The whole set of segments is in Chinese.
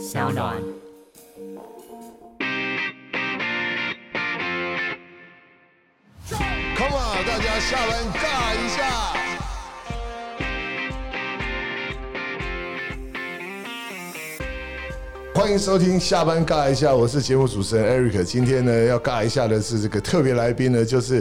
小暖。Come on，大家下班尬一下。欢迎收听下班尬一下，我是节目主持人 Eric。今天呢，要尬一下的是这个特别来宾呢，就是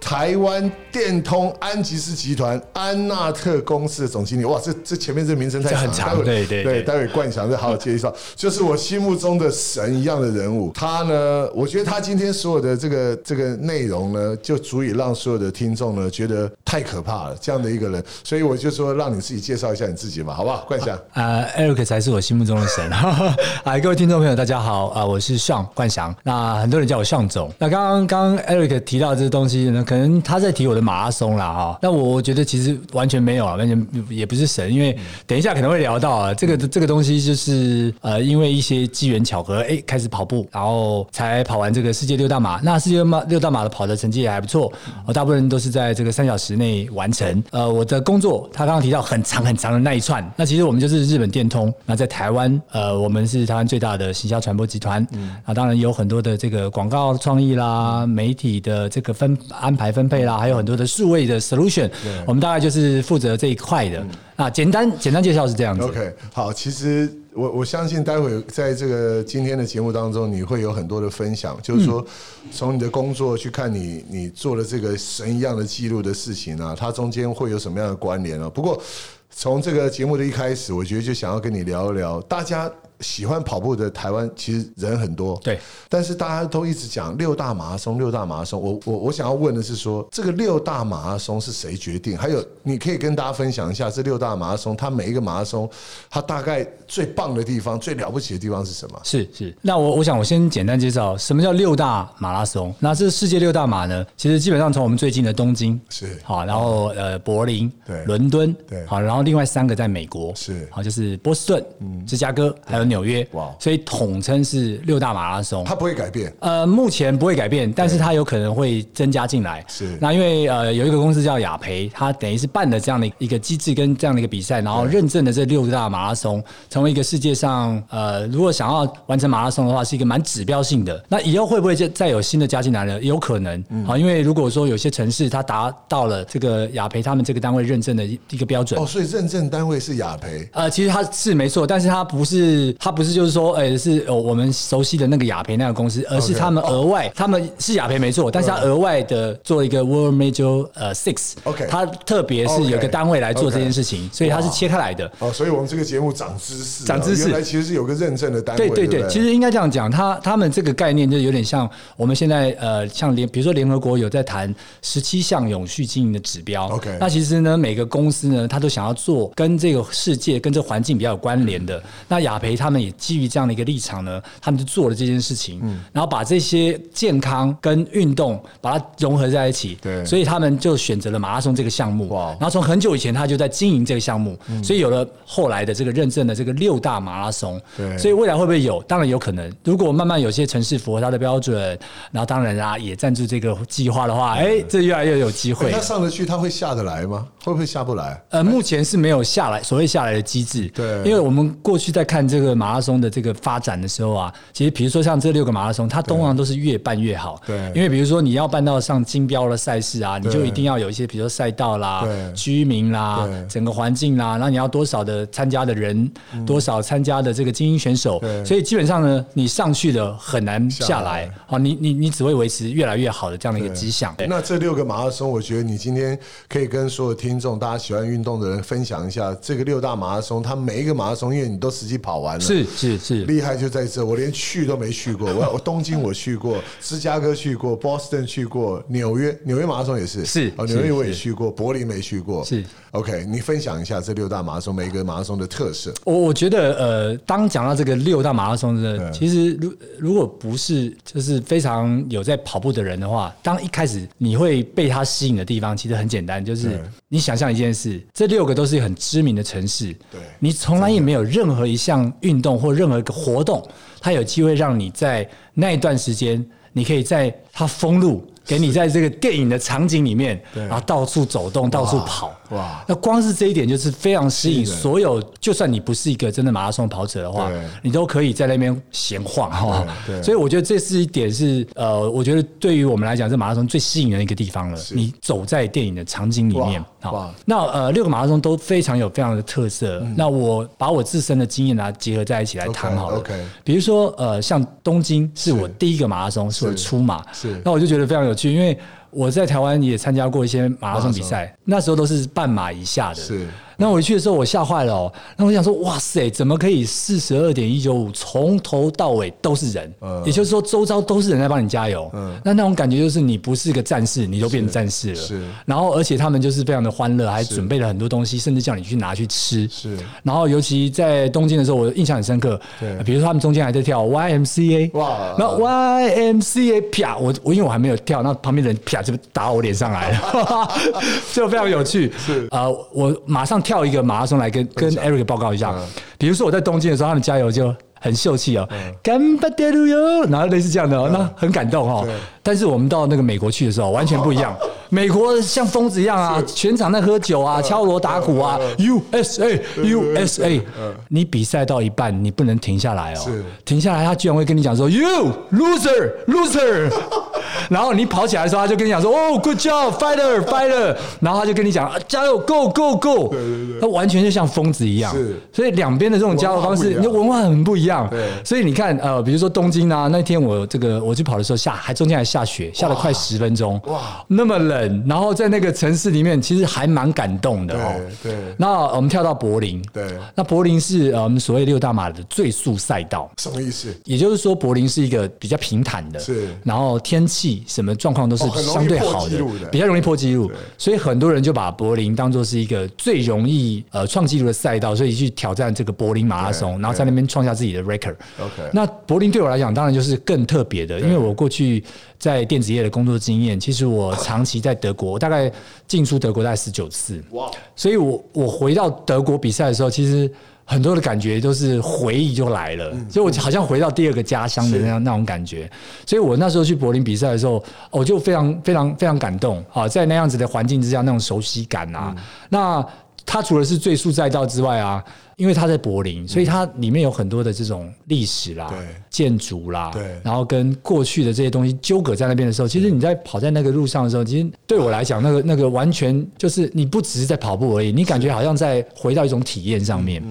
台湾电通安吉斯集团安纳特公司的总经理。哇，这这前面这名称太长了，会对，对待会冠翔再好好介绍。就是我心目中的神一样的人物，他呢，我觉得他今天所有的这个这个内容呢，就足以让所有的听众呢觉得太可怕了，这样的一个人。所以我就说，让你自己介绍一下你自己嘛，好不好？冠翔。呃，Eric 才是我心目中的神。哎，各位听众朋友，大家好啊、我是向冠翔。那很多人叫我向总。那刚刚刚刚 Eric 提到这个东西呢，可能他在提我的马拉松啦哈。那我我觉得其实完全没有啊，完全也不是神，因为等一下可能会聊到啊，这个这个东西就是呃，因为一些机缘巧合，哎，开始跑步，然后才跑完这个世界六大马。那世界六大马的跑的成绩也还不错，我大部分都是在这个三小时内完成。呃，我的工作他刚刚提到很长很长的那一串，那其实我们就是日本电通。那在台湾，呃，我们是台湾最大的行销传播集团。啊，当然有很多的这个广告创意啦，媒体的这个分安排分配啦，还有很多的数位的 solution。我们大概就是负责这一块的。啊，简单简单介绍是这样子。OK，好，其实我我相信待会在这个今天的节目当中，你会有很多的分享，就是说从你的工作去看你你做了这个神一样的记录的事情啊，它中间会有什么样的关联啊？不过从这个节目的一开始，我觉得就想要跟你聊一聊，大家。喜欢跑步的台湾其实人很多，对，但是大家都一直讲六大马拉松，六大马拉松。我我我想要问的是说，这个六大马拉松是谁决定？还有，你可以跟大家分享一下这六大马拉松，它每一个马拉松，它大概最棒的地方、最了不起的地方是什么？是是，那我我想我先简单介绍什么叫六大马拉松。那这世界六大马呢，其实基本上从我们最近的东京是。好，然后呃柏林对。伦敦对。好，然后另外三个在美国。是。好，就是波士顿、芝加哥还有纽约哇所以统称是六大马拉松。它不会改变。呃，目前不会改变，但是它有可能会增加进来。是那因为呃有一个公司叫雅培，它等于是办了这样的一个机制跟这样的一个比赛，然后认证了这六大马拉松，成为一个世界上呃如果想要完成马拉松的话，是一个蛮指标性的。那以后会不会再再有新的加进来呢？有可能嗯啊，因为如果说有些城市它达到了这个雅培他们这个单位认证的一一个标准哦，。所以认证单位是雅培。呃，其实它是没错，但是它不是，它不是就是说，呃，是哦，我们熟悉的那个雅培那个公司，而是他们额外，他们是雅培没错，但是他额外的做一个 World Major 呃 Six，OK 他特别是有个单位来做这件 OK 事情，所以它是切开来的。哦，所以我们这个节目长知识啊，长知识原来其实是有个认证的单位。对对对，其实应该这样讲，他他们这个概念就有点像我们现在呃，像联比如说联合国有在谈十七项永续经营的指标。OK 那其实呢，每个公司呢，他都想要做跟这个世界、跟这环境比较有关联的。那雅培他们也基于这样的一个立场呢，他们就做了这件事情，嗯然后把这些健康跟运动把它融合在一起。对所以他们就选择了马拉松这个项目。哇然后从很久以前他就在经营这个项目，所以有了后来的这个认证的这个六大马拉松。对所以未来会不会有？当然有可能。如果慢慢有些城市符合它的标准，然后当然啊也赞助这个计划的话，哎，这越来越有机会哎他。上得去，他会下得来吗？会不会下不来？呃，目前是没有下来所谓下来的机制，对因为我们过去在看这个马拉松的这个发展的时候啊，其实比如说像这六个马拉松，它通常都是越办越好，对。因为比如说你要办到上金标的赛事啊，你就一定要有一些比如说赛道啦对、居民啦对、整个环境啦，然后你要多少的参加的人，多少参加的这个精英选手所以基本上呢，你上去的很难下下来。来，好，你你你只会维持越来越好的这样的一个迹象。那这六个马拉松，我觉得你今天可以跟所有听众、大家喜欢运动的人分享一下这个六大马拉松，它每一个马拉松，因为你都实际跑完了，是是是，厉害就在这，我连去都没去过。我我东京我去过，芝加哥去过，Boston 去过，纽约纽约马拉松也是，是哦，纽约我也去过，柏林没去过。是。OK，你分享一下这六大马拉松每一个马拉松的特色。我我觉得，呃，当讲到这个六大马拉松的，其实如如果不是就是非常有在跑步的人的话，当一开始你会被它吸引的地方，其实很简单，就是你想象一件事，这六个都是很知名的城市，对。你从来也没有任何一项运运动或任何一个活动，它有机会让你在那一段时间。你可以在它封路。给你在这个电影的场景里面，然后到处走动、到处跑，哇！那光是这一点就是非常吸引所有，就算你不是一个真的马拉松跑者的话，你都可以在那边闲晃，哈。所以我觉得这是一点是呃，我觉得对于我们来讲，这马拉松最吸引人的一个地方了。你走在电影的场景里面，好。那呃，六个马拉松都非常有非常的特色。那我把我自身的经验啊结合在一起来谈好了。比如说呃，像东京是我第一个马拉松，是我出马，那我就觉得非常有。趣，因为我在台湾也参加过一些马拉松比赛，那时候都是半马以下的。是。那我去的时候，我吓坏了哦。那我想说，哇塞，怎么可以四十二点一九五，从头到尾都是人？嗯也就是说，周遭都是人在帮你加油。嗯，那那种感觉就是你不是个战士，你就变成战士了。是。然后，而且他们就是非常的欢乐，还准备了很多东西，甚至叫你去拿去吃。是。然后，尤其在东京的时候，我印象很深刻。对。比如说，他们中间还在跳 YMCA。哇。那 YMCA 啪，我我因为我还没有跳，那旁边的人啪就打我脸上来了，就非常有趣。是。呃，我马上。跳一个马拉松来跟跟 Eric 报告一下，比如说我在东京的时候，他们加油就很秀气哦，干巴爹路哟，然后类似这样的，那很感动哦。但是我们到那个美国去的时候，完全不一样。美国像疯子一样啊，全场在喝酒啊，敲锣打鼓啊，USA USA。你比赛到一半，你不能停下来哦，停下来他居然会跟你讲说，You loser loser。然后你跑起来的时候，他就跟你讲说：“哦，Good job, fighter, fighter。”然后他就跟你讲：“加油，Go, Go, Go。”对对对，他完全就像疯子一样。是，所以两边的这种加油方式，你的文化很不一样。对，所以你看，呃，比如说东京啊，那天我这个我去跑的时候下，还中间还下雪，下了快十分钟。哇，那么冷，然后在那个城市里面，其实还蛮感动的哦。对，那我们跳到柏林。对，那柏林是呃我们所谓六大马的最速赛道。什么意思？也就是说，柏林是一个比较平坦的。是，然后天气什么状况都。是相对好的，比较容易破纪录，所以很多人就把柏林当做是一个最容易呃创纪录的赛道，所以去挑战这个柏林马拉松，然后在那边创下自己的 record。OK，那柏林对我来讲当然就是更特别的，因为我过去在电子业的工作经验，其实我 长期在德国，大概进出德国大概十九次，哇，所以我我回到德国比赛的时候，其实。很多的感觉都是回忆就来了，所以我好像回到第二个家乡的那样那种感觉。所以我那时候去柏林比赛的时候，我就非常非常非常感动啊，在那样子的环境之下，那种熟悉感啊。那它除了是最速赛道之外啊。因为它在柏林，所以它里面有很多的这种历史啦、建筑啦，然后跟过去的这些东西纠葛在那边的时候，其实你在跑在那个路上的时候，其实对我来讲，那个那个完全就是你不只是在跑步而已，你感觉好像在回到一种体验上面。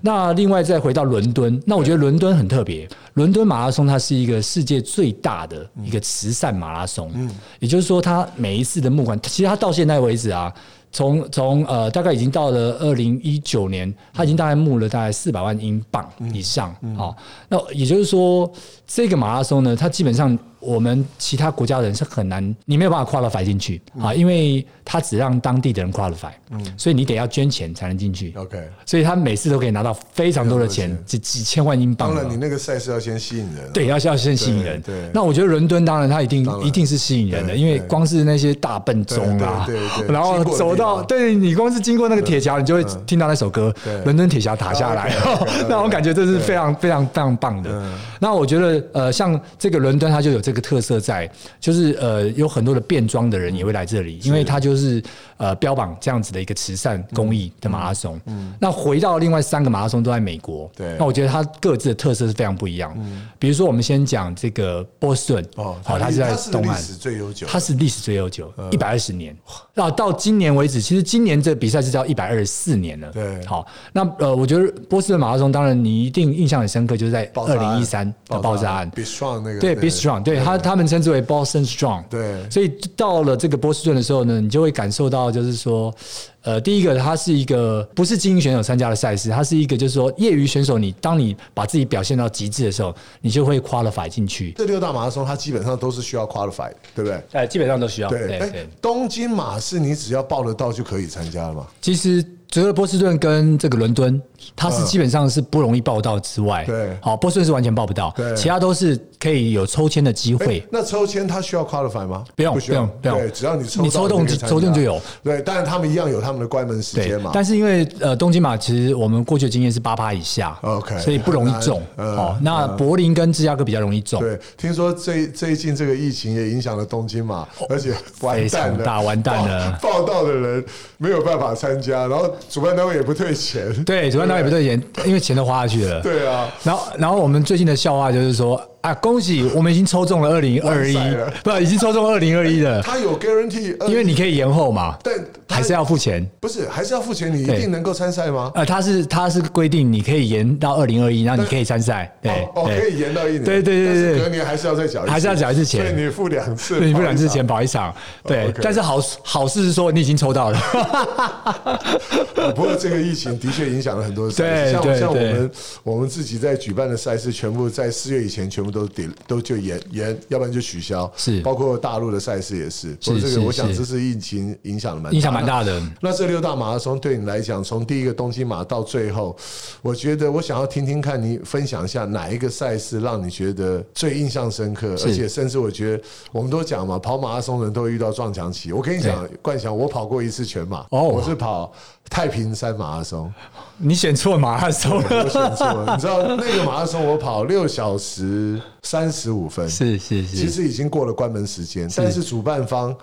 那另外再回到伦敦，那我觉得伦敦很特别，伦敦马拉松它是一个世界最大的一个慈善马拉松，也就是说，它每一次的募款，其实它到现在为止啊。从从呃，大概已经到了二零一九年，他已经大概募了大概四百万英镑以上，好，那也就是说，这个马拉松呢，它基本上。我们其他国家人是很难，你没有办法 qualify 进去啊，因为它只让当地的人 qualify，嗯，所以你得要捐钱才能进去。OK，所以他每次都可以拿到非常多的钱，几几千万英镑。当然，你那个赛事要先吸引人，对，要要先吸引人。对，那我觉得伦敦当然它一定一定是吸引人的，因为光是那些大笨钟啊，对 对，然后走到，对你光是经过那个铁桥，你就会听到那首歌，《伦敦铁桥塌下来》那我感觉这是非常非常非常棒的。那我觉得呃，像这个伦敦，它就有这个特色在。就是呃，有很多的变装的人也会来这里，因为它就是呃标榜这样子的一个慈善公益的马拉松。嗯，那回到另外三个马拉松都在美国，对，那我觉得它各自的特色是非常不一样。嗯，比如说我们先讲这个波士顿，哦，好，它是在东岸，历史最悠久，它是历史最悠久，一百二十年。那到今年为止，其实今年这比赛是叫一百二十四年了。对，好，那呃，我觉得波士顿马拉松，当然你一定印象很深刻，就是在二零一三的爆炸案，Be Strong 那个，对，Be Strong，对他他们称之为。Boston Strong，对，所以到了这个波士顿的时候呢，你就会感受到，就是说，呃，第一个，它是一个不是精英选手参加的赛事，它是一个就是说业余选手，你当你把自己表现到极致的时候，你就会 qualify 进去。这六大马拉松，它基本上都是需要 qualify，对不对？哎，基本上都需要。对，哎，东京马是你只要报得到就可以参加了吗？其实。除了波士顿跟这个伦敦，它是基本上是不容易报到之外，对好，波士顿是完全报不到对，其他都是可以有抽签的机会。那抽签它需要 qualify 吗？不用，不用不用对，只要你抽到你抽中就抽中就有。对，但是他们一样有他们的关门时对间嘛。但是因为呃东京马其实我们过去的经验是八趴以下 OK，所以不容易中哦。那柏林跟芝加哥比较容易中，对，听说最最近这个疫情也影响了东京嘛，而且完非蛋了，完蛋了报报道的人没有办法参加，然后主办单位也不退钱。对，主办单位也不退钱，因为钱都花下去了。对啊，然后，然后我们最近的笑话就是说啊，恭喜我们已经抽中了二零二一不，已经抽中二零二一的，他有 guarantee，呃因为你可以延后嘛，但还是要付钱。不是还是要付钱，你一定能够参赛吗？呃，他是他是规定你可以延到二零二一，然后你可以参赛，对哦，哦可以延到一年，对对对对。隔年还是要再缴一次，还是要缴一次钱。所以你付两次，对，你不然之跑一场前跑一场，对但是好好事是说你已经抽到了，哦不过这个疫情的确影响了很多赛事，像对对对。像我们我们自己在举办的赛事，全部在四月以前全部都得都就延延，要不然就取消，是。包括大陆的赛事也是。所以这个我想这是疫情影响了蛮影响蛮大的。那这六大马拉松对你来讲，从第一个东京马到最后，我觉得我想要听听看你分享一下哪一个赛事让你觉得最印象深刻，而且甚至我觉得我们都讲嘛，跑马拉松的人都会遇到撞墙期。我跟你讲，冠翔，我跑过一次全马，哦。我是跑太平山马拉松，你选错马拉松了。我了，选错了。你知道那个马拉松我跑六小时三十五分，是是其，实已经过了关门时间，但是主办方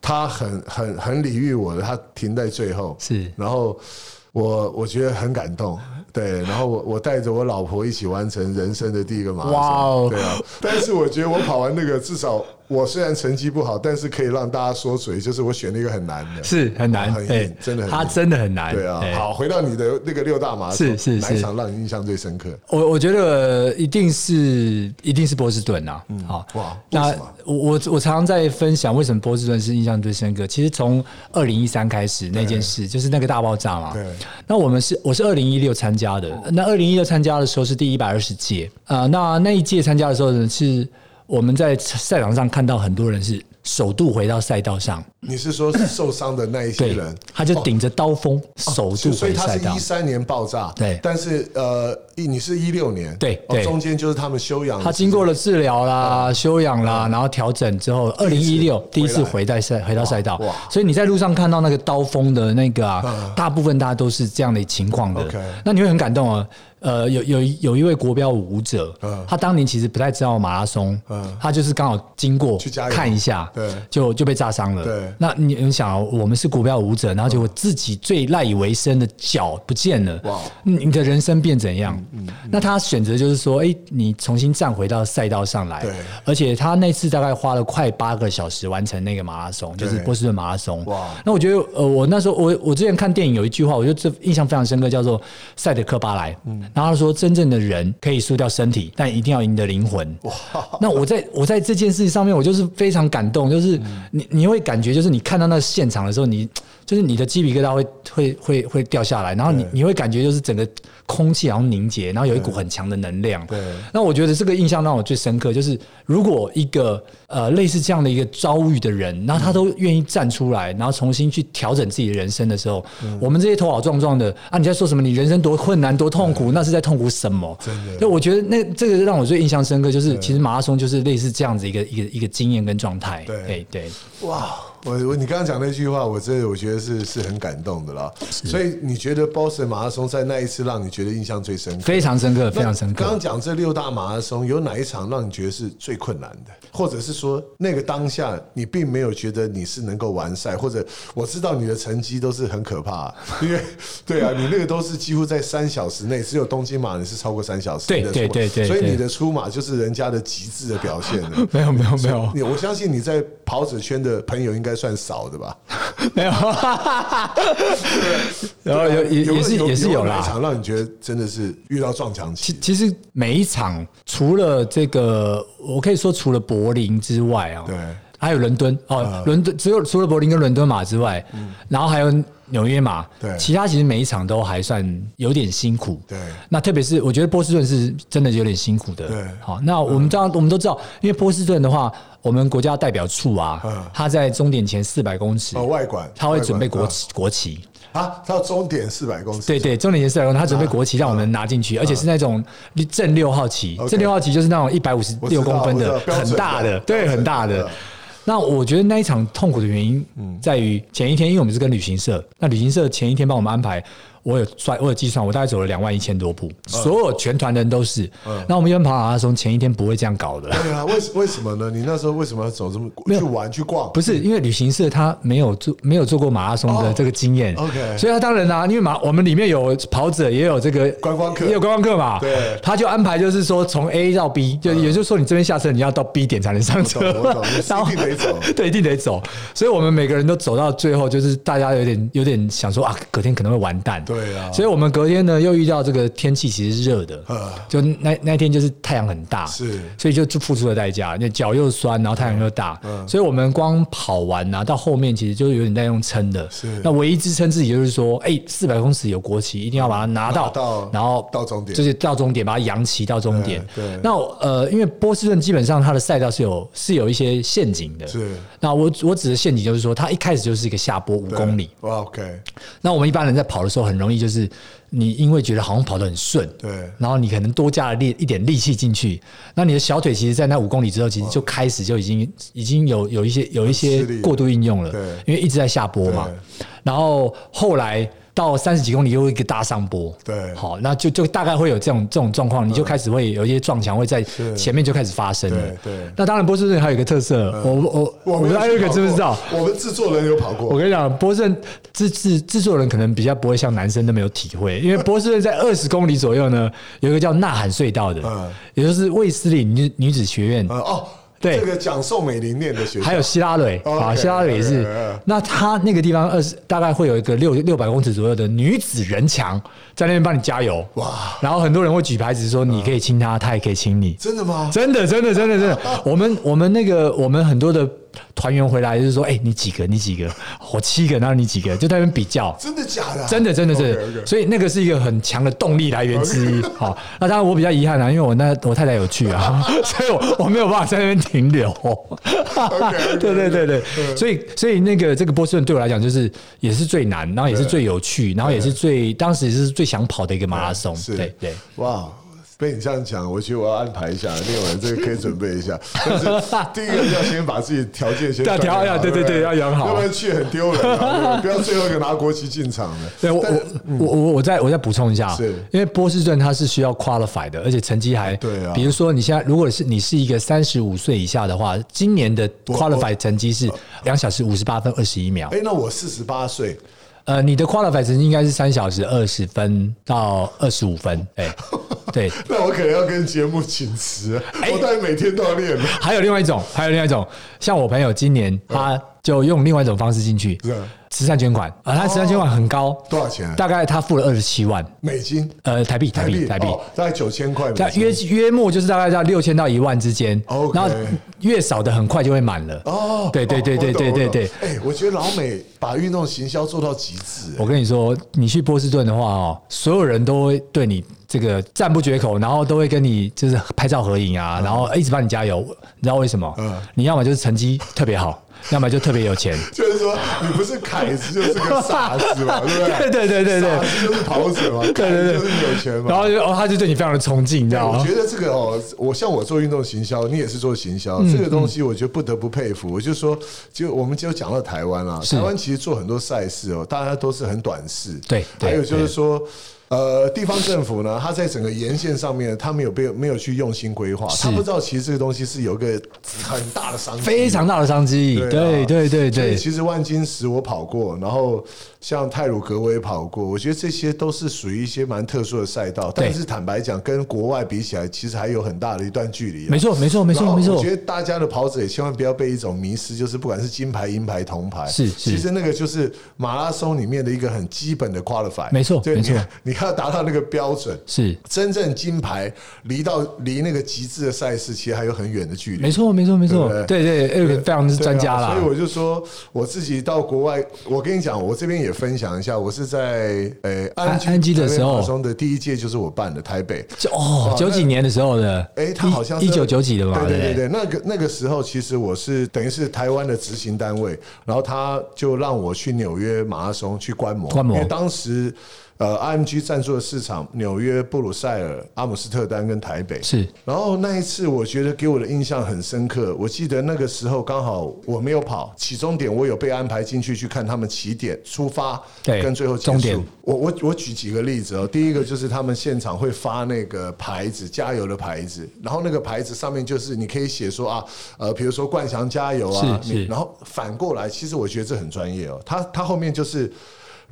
他很很很礼遇我的，他停在最后，是。然后我我觉得很感动，对，然后我我带着我老婆一起完成人生的第一个马拉松，哇哦对啊，但是我觉得我跑完那个，至少我虽然成绩不好，但是可以让大家说嘴，就是我选了一个很难的，是很难很，硬，真的很它硬真的很难，对啊。好，回到你的那个六大马拉松，是是是哪一场让你印象最深刻？我我觉得一定是一定是波士顿呐、啊，好、哇那我我我常常在分享为什么波士顿是印象最深刻。其实从二零一三开始那件事，就是那个大爆炸嘛。对那我们是我是二零一六参加的，那二零一六参加的时候是第一百二十届。啊、呃那那一届参加的时候呢，是我们在赛场上看到很多人是首度回到赛道上，你是说受伤的那一些人？，他就哦。顶着刀锋首度所以他回赛道。是一。三年爆炸，对。但是呃，一你是一六年，哦对。对中间就是他们休养他经过了治疗啦、休养啦，然后调整之后，二零一六第一次回到赛回到赛道。哇，所以你在路上看到那个刀锋的那个啊，大部分大家都是这样的情况的。OK。那你会很感动啊。呃，有有有一位国标舞者嗯，他当年其实不太知道马拉松嗯，他就是刚好经过去看一下，对就就被炸伤了。对那你你想啊，我们是国标舞者，然后结果自己最赖以为生的脚不见了，哇你的人生变怎样？那他选择就是说，哎、你重新站回到赛道上来对，而且他那次大概花了快八个小时完成那个马拉松，就是波士顿马拉松。哇那我觉得，呃，我那时候我我之前看电影有一句话，我觉得这印象非常深刻，叫做赛德克巴莱。然后他说，真正的人可以输掉身体，但一定要赢得灵魂。那我在我在这件事情上面，我就是非常感动，就是你你会感觉，就是你看到那现场的时候，你就是你的鸡皮疙瘩会会会会掉下来，然后你你会感觉就是整个空气好像凝结，然后有一股很强的能量。对那我觉得这个印象让我最深刻，就是如果一个呃类似这样的一个遭遇的人，然后他都愿意站出来，然后重新去调整自己的人生的时候，我们这些头好壮壮的啊，你在说什么？你人生多困难多痛苦，那是在痛苦什么？真的对，我觉得那这个让我最印象深刻，就是其实马拉松就是类似这样子一个一个一个经验跟状态。对对对，哇，我我你刚刚讲那句话，我真的我觉得是是很感动的啦。所以你觉得 Boston 马拉松在那一次让你觉得印象最深刻？非常深刻，非常深刻刚刚。讲这六大马拉松，有哪一场让你觉得是最困难的？或者是说，那个当下你并没有觉得你是能够完赛，或者我知道你的成绩都是很可怕，因为对啊，你那个都是几乎在三小时内，只有东京马你是超过三小时的对对对对所以你的出马就是人家的极致的表现了。没有没有没有你我相信你在跑者圈的朋友应该算少的吧？没有，然后有也也是也是有啦。让你觉得真的是遇到撞墙期？其实每一场除了这个，我可以说除了柏林之外啊，对，还有伦敦。哦，伦敦只有除了柏林跟伦敦马之外，然后还有纽约马，对。其他其实每一场都还算有点辛苦，对。那特别是我觉得波士顿是真的有点辛苦的，对。好，那我们知道我们都知道，因为波士顿的话，我们国家代表处啊嗯，它在终点前四百公尺哦，外馆他会准备国旗国旗。啊，到终点四百公尺，对对，终点前四百公尺，他准备国旗让我们拿进去，而且是那种正六号旗，正六号旗就是那种一百五十六公分的，很大的，对，很大的。那我觉得那一场痛苦的原因在于前一天，因为我们是跟旅行社，那旅行社前一天帮我们安排。我有算，我有计算，我大概走了两万一千多步，所有全团人都是。那我们一般跑马拉松前一天不会这样搞的。对啊，为为什么呢？你那时候为什么要走这么去玩去逛？不是因为旅行社他没有做没有做过马拉松的这个经验，OK。所以他当然啦，因为马我们里面有跑者，也有这个观光客，也有观光客嘛。对，他就安排就是说从 A 到 B，就也就是说你这边下车，你要到 B 点才能上车。我懂，一定得走，对，一定得走。所以我们每个人都走到最后，就是大家有点有点想说啊，隔天可能会完蛋。对啊，所以我们。隔天呢，又遇到这个天气其实是热的，就那那天就是太阳很大，是，所以就就付出了代价，那脚又酸，然后太阳又大，所以我们光跑完啊，到后面其实就有点在用撑的，是。那唯一支撑自己就是说，哎，四百公尺有国旗，一定要把它拿到，到，然后到终点，就是到终点把它扬起到终点。对。那呃，因为波士顿基本上它的赛道是有是有一些陷阱的，是。那我我指的陷阱就是说，它一开始就是一个下坡五公里。哇，OK。那我们一般人在跑的时候，很容易就是。你因为觉得好像跑得很顺，对，然后你可能多加了力一点力气进去，那你的小腿其实，在那五公里之后，其实就开始就已经已经有有一些有一些过度运用了，对，因为一直在下坡嘛，然后后来。到三十几公里又一个大上坡，对，好，那就就大概会有这种这种状况，你就开始会有一些撞墙会在前面就开始发生了。对，那当然波士顿还有一个特色，我我我们还有一个知不知道？我们制作人有跑过。我跟你讲，波士顿制制制作人可能比较不会像男生那么有体会，因为波士顿在二十公里左右呢，有一个叫呐喊隧道的，嗯，也就是卫斯理女女子学院，哦。对，这个讲宋美龄念的学校，还有希拉蕊啊，希拉蕊也是。那他那个地方二十大概会有一个六六百公尺左右的女子人墙，在那边帮你加油哇！然后很多人会举牌子说你可以亲他，他也可以亲你。真的吗？真的，真的，真的，真的。我们我们那个我们很多的。团员回来就是说，哎，你几个？你几个？我七个，然后你几个？就在那边比较，真的假的？真的，真的，真的。所以那个是一个很强的动力来源之一。好，那当然我比较遗憾啊，因为我那我太太有去啊，所以我我没有办法在那边停留。对对对对，所以所以那个这个波士顿对我来讲就是也是最难，然后也是最有趣，然后也是最当时也是最想跑的一个马拉松。对对，哇。被你这样讲，我觉得我要安排一下，练完这个可以准备一下。但是第一个要先把自己条件先调要对对对，要养好，要不然去很丢人，不要最后一个拿国旗进场的。对我我我我再我再补充一下，是因为波士顿它是需要 qualify 的，而且成绩还对啊。比如说你现在如果是你是一个三十五岁以下的话，今年的 qualify 成绩是两小时五十八分二十一秒。哎，那我四十八岁。呃，你的 qualify 时间应该是三小时二十分到二十五分，哎，对。那我可能要跟节目请辞，我大概每天都要练。还有另外一种，还有另外一种，像我朋友今年他就用另外一种方式进去。慈善捐款啊，他慈善捐款很高，多少钱？大概他付了二十七万美金，呃，台币，台币，台币，大概九千块。在约约莫就是大概在六千到一万之间。然后越少的很快就会满了。哦，对对对对对对对。哎，我觉得老美把运动行销做到极致。我跟你说，你去波士顿的话哦，所有人都会对你这个赞不绝口，然后都会跟你就是拍照合影啊，然后一直帮你加油。你知道为什么？嗯，你要么就是成绩特别好。要么就特别有钱，就是说你不是凯子就是个傻子嘛，对不对？对对对对对，就是跑者嘛，对对对，就是有钱嘛。然后就哦，他就对你非常的崇敬，你知道吗？我觉得这个哦，我像我做运动行销，你也是做行销，这个东西我觉得不得不佩服。我就说，就我们就讲到台湾啊，台湾其实做很多赛事哦，大家都是很短视，对，还有就是说。呃，地方政府呢，他在整个沿线上面，他没有被没有去用心规划，他不知道其实这个东西是有个很大的商机，非常大的商机。对对对对，其实万金石我跑过，然后像泰鲁格我也跑过，我觉得这些都是属于一些蛮特殊的赛道。但是坦白讲，跟国外比起来，其实还有很大的一段距离。没错没错没错没错。我觉得大家的跑者也千万不要被一种迷失，就是不管是金牌、银牌、铜牌，是其实那个就是马拉松里面的一个很基本的 qualify。没错没错，你看。要达到那个标准，是。真正金牌离到离那个极致的赛事，其实还有很远的距离。没错，没错，没错，对对？对，这个非常是专家啦。啊所以我就说，我自己到国外，我跟你讲，我这边也分享一下，我是在呃安安基的时候。马的第一届就是我办的台北。就哦，九几年的时候的，哎，他好像是一九九几的嘛，对对对。对对，那个那个时候，其实我是等于是台湾的执行单位，然后他就让我去纽约马拉松去观摩，观摩。因为当时呃 IMG 赞助的市场，纽约、布鲁塞尔、阿姆斯特丹跟台北是然后那一次，我觉得给我的印象很深刻。我记得那个时候刚好我没有跑起终点，我有被安排进去去看他们起点出发，对跟最后结束终点。我我我举几个例子哦。第一个就是他们现场会发那个牌子，加油的牌子，然后那个牌子上面就是你可以写说啊，呃，比如说冠翔加油啊，是然后反过来，其实我觉得这很专业哦。他他后面就是。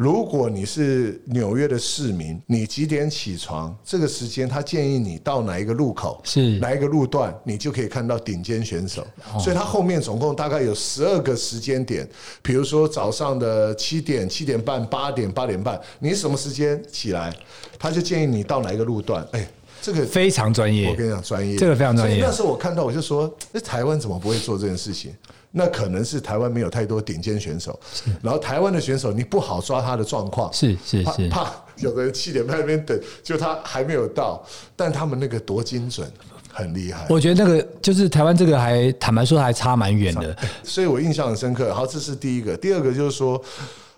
如果你是纽约的市民，你几点起床？这个时间他建议你到哪一个路口，是哪一个路段，你就可以看到顶尖选手。所以他后面总共大概有十二个时间点，比如说早上的七点、七点半、八点、八点半，你什么时间起来，他就建议你到哪一个路段。哎，这个非常专业我。跟你讲，专业，这个非常专业那时候我看到，我就说，那台湾怎么不会做这件事情？那可能是台湾没有太多顶尖选手，然后台湾的选手你不好抓他的状况，是是是，怕怕有的人七点半那边等，就他还没有到，但他们那个多精准，很厉害。我觉得那个就是台湾这个还坦白说还差蛮远的。所以我印象很深刻。好，这是第一个，第二个就是说。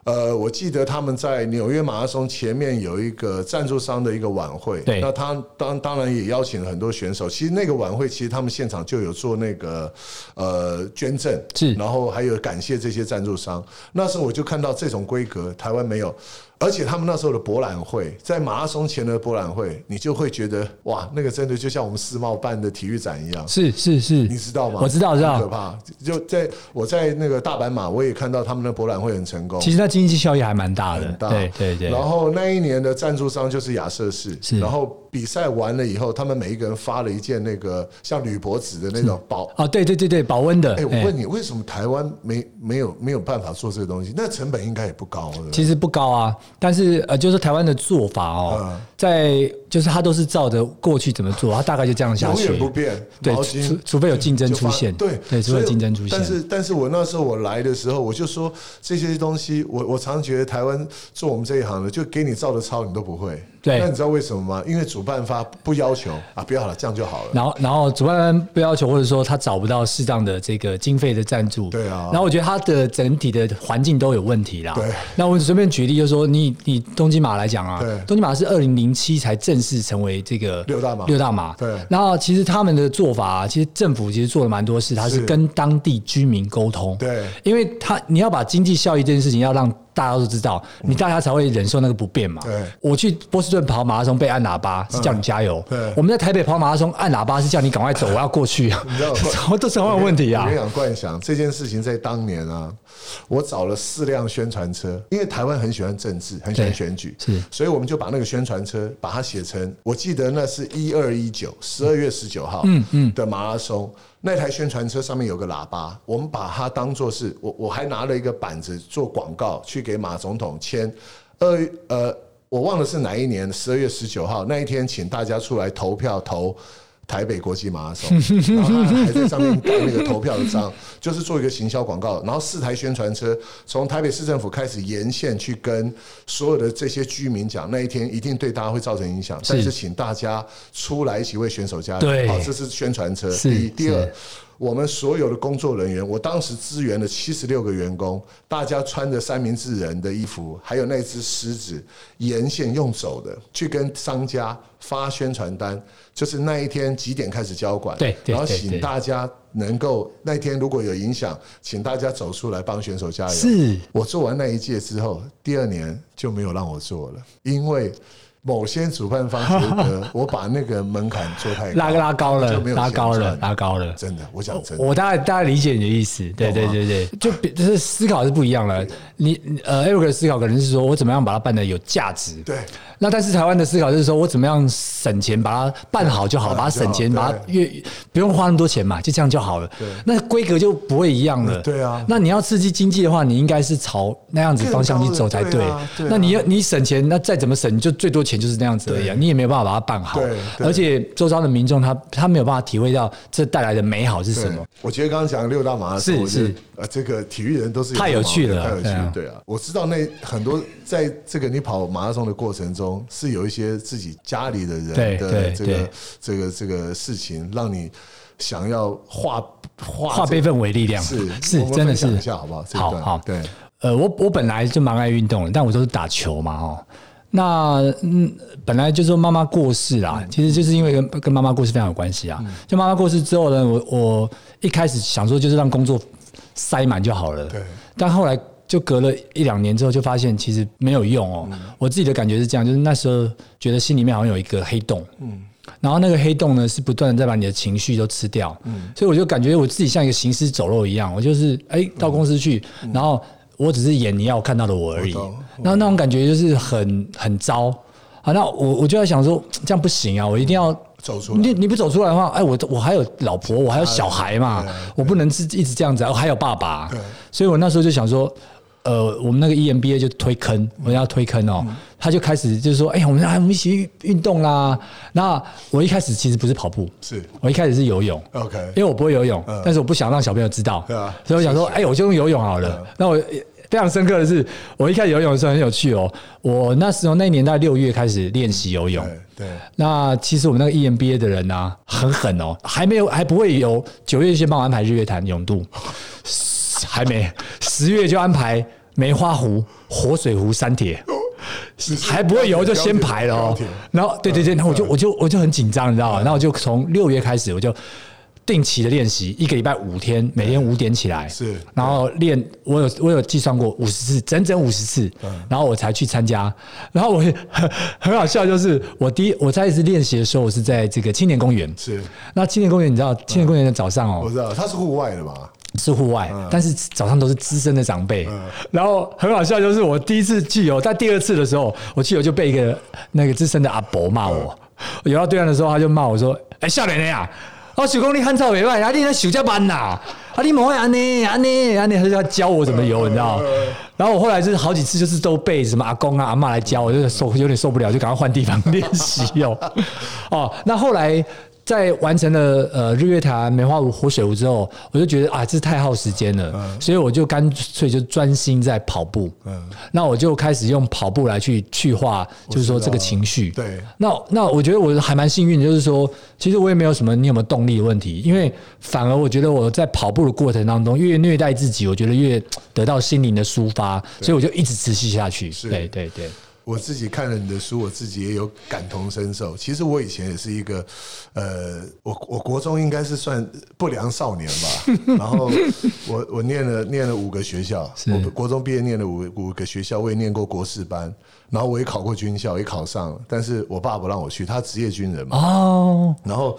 呃，我记得他们在纽约马拉松前面有一个赞助商的一个晚会，对那他当当然也邀请了很多选手。其实那个晚会，其实他们现场就有做那个呃捐赠，是然后还有感谢这些赞助商。那时候我就看到这种规格，台湾没有。而且他们那时候的博览会，在马拉松前的博览会，你就会觉得哇，那个真的就像我们世贸办的体育展一样。是是是，你知道吗？我知道，知道。很可怕。就在我在那个大阪马，我也看到他们的博览会很成功。其实它经济效益还蛮大的，很大对对对。然后那一年的赞助商就是亚瑟士，是然后比赛完了以后，他们每一个人发了一件那个像铝箔纸的那种保。啊，对对对对，保温的。哎，我问你，为什么台湾没没有没有办法做这个东西？那成本应该也不高，其实不高啊，但是呃，就是台湾的做法哦嗯，在就是他都是照着过去怎么做，他大概就这样下永去，远不变。对，除除非有竞争出现，对对，除非有竞争出现。但是，但是我那时候我来的时候，我就说这些东西，我我常觉得台湾做我们这一行的，就给你照着抄，你都不会。对那你知道为什么吗？因为主办方不要求啊，不要了，这样就好了。然后，然后主办方不要求，或者说他找不到适当的这个经费的赞助，对啊然后我觉得他的整体的环境都有问题啦。对那我随便举例，就是说，你以东京马来讲啊对，东京马是二零零七才正式成为这个六大马六大马。对然后其实他们的做法啊，其实政府其实做了蛮多事，他是是跟当地居民沟通。对因为他你要把经济效益这件事情要让大家都知道，你大家才会忍受那个不便嘛。对。我去波士顿跑马拉松被按喇叭是叫你加油，对。我们在台北跑马拉松按喇叭是叫你赶快走，我要过去啊，你知道 什么都什么有问题啊。我跟你？讲，冠想这件事情在当年啊，我找了四辆宣传车，因为台湾很喜欢政治，很喜欢对选举，是。所以我们就把那个宣传车把它写成，我记得那是一二一九十二月十九号，嗯嗯。的马拉松。那台宣传车上面有个喇叭，我们把它当做是我我还拿了一个板子做广告，去给马总统签。二呃，我忘了是哪一年，十二月十九号那一天，请大家出来投票投。台北国际马拉松，然后他还在上面盖那个投票的章，就是做一个行销广告。然后四台宣传车从台北市政府开始沿线去跟所有的这些居民讲，那一天一定对大家会造成影响，但是请大家出来一起为选手加油。对好，这是宣传车。第一，第二是。我们所有的工作人员，我当时支援了七十六个员工，大家穿着三明治人的衣服，还有那只狮子，沿线用走的去跟商家发宣传单，就是那一天几点开始交管，对对然后请大家能够那天如果有影响，请大家走出来帮选手加油。是我做完那一届之后，第二年就没有让我做了，因为。某些主办方觉得 我把那个门槛做太拉拉高了就没，有拉高了，拉高了。真的，我讲真的，我大概大概理解你的意思，对对对对，就比就是思考是不一样了。你你呃，Eric 的思考可能是说我怎么样把它办的有价值，对。那但是台湾的思考就是说我怎么样省钱把它办好就好，对把它省钱，把它越不用花那么多钱嘛，就这样就好了。那规格就不会一样了。对啊。那你要刺激经济的话，你应该是朝那样子方向去走才对。那你要你省钱，那再怎么省，你就最多钱就是那样子而已、啊，你也没有办法把它办好。对，而且周遭的民众他他没有办法体会到这带来的美好是什么。，我觉得刚刚讲的六大马拉松，是这个体育人都是太有趣了太有趣对啊了。对啊，我知道那很多在这个你跑马拉松的过程中，是有一些自己家里的人对的这个这个这个事情，让你想要化化化悲愤为力量，是是真的是一下好不好？好好对，呃，我我本来就蛮爱运动的，但我都是打球嘛，哦。那嗯，本来就说妈妈过世嗯啦，其实就是因为跟跟妈妈过世非常有关系啊。就妈妈过世之后呢，我我一开始想说就是让工作塞满就好了，对。但后来就隔了一两年之后，就发现其实没有用哦。我自己的感觉是这样，就是那时候觉得心里面好像有一个黑洞，嗯。然后那个黑洞呢，是不断的在把你的情绪都吃掉，嗯。所以我就感觉我自己像一个行尸走肉一样，我就是哎到公司去，然后我只是演你要看到的我而已。那那种感觉就是很很糟。啊。那我我就在想说，这样不行啊，我一定要走出来。你你不走出来的话，哎，我我还有老婆，我还有小孩嘛，我不能是一直这样子啊，我还有爸爸，所以我那时候就想说。呃，我们那个 EMBA 就推坑，我要推坑哦，他就开始就是说，哎、我们来我们一起运运动啦。那我一开始其实不是跑步，是。我一开始是游泳。OK，因为我不会游泳，但是我不想让小朋友知道，对啊。所以我想说，哎、我就用游泳好了。那我非常深刻的是，我一开始游泳的时候很有趣哦。我那时候那年在六月开始练习游泳，对对那其实我们那个 EMBA 的人啊，很狠哦，还没有还不会游九月先帮我安排日月潭泳渡，还没十月就安排梅花湖、活水湖、三铁。还不会游就先排了哦，然后对对对，然后我就我就我就很紧张，你知道吗？然后我就从六月开始，我就定期的练习，一个礼拜五天，每天五点起来，是然后练，我有我有计算过五十次，整整五十次，然后我才去参加。然后我也 很很好笑，就是我第一我在一次练习的时候，我是在这个青年公园。是，那青年公园，你知道青年公园的早上哦，我知道它是户外的嘛，是户外，但是早上都是资深的长辈。然后很好笑，就是我第一次去游，在第二次的时候，我去游就被一个那个资深的阿伯骂我。我游到对岸的时候，他就骂我说：“哎、少年的呀，哦，想讲你汉草袂歹，啊，你那手加班呐，啊，你莫会安尼安尼安尼，他就要教我怎么游，你知道？然后我后来就是好几次就是都被什么阿公啊阿妈来教，我就受有点受不了，就赶快换地方练习哦。哦，那后来。在完成了呃日月潭、梅花湖、活水湖之后，我就觉得啊，这太耗时间了，所以我就干脆就专心在跑步。嗯，那我就开始用跑步来去去化，就是说这个情绪。对。那那我觉得我还蛮幸运的，就是说，其实我也没有什么你有没有动力的问题，因为反而我觉得我在跑步的过程当中，越虐待自己，我觉得越得到心灵的抒发，所以我就一直持续下去。是。对对对，我自己看了你的书，我自己也有感同身受。其实我以前也是一个，呃，我我国中应该是算不良少年吧。然后我我念了念了五个学校，是我国中毕业念了五五个学校，我也念过国士班，然后我也考过军校，也考上了。但是我爸不让我去，他职业军人嘛。哦，然后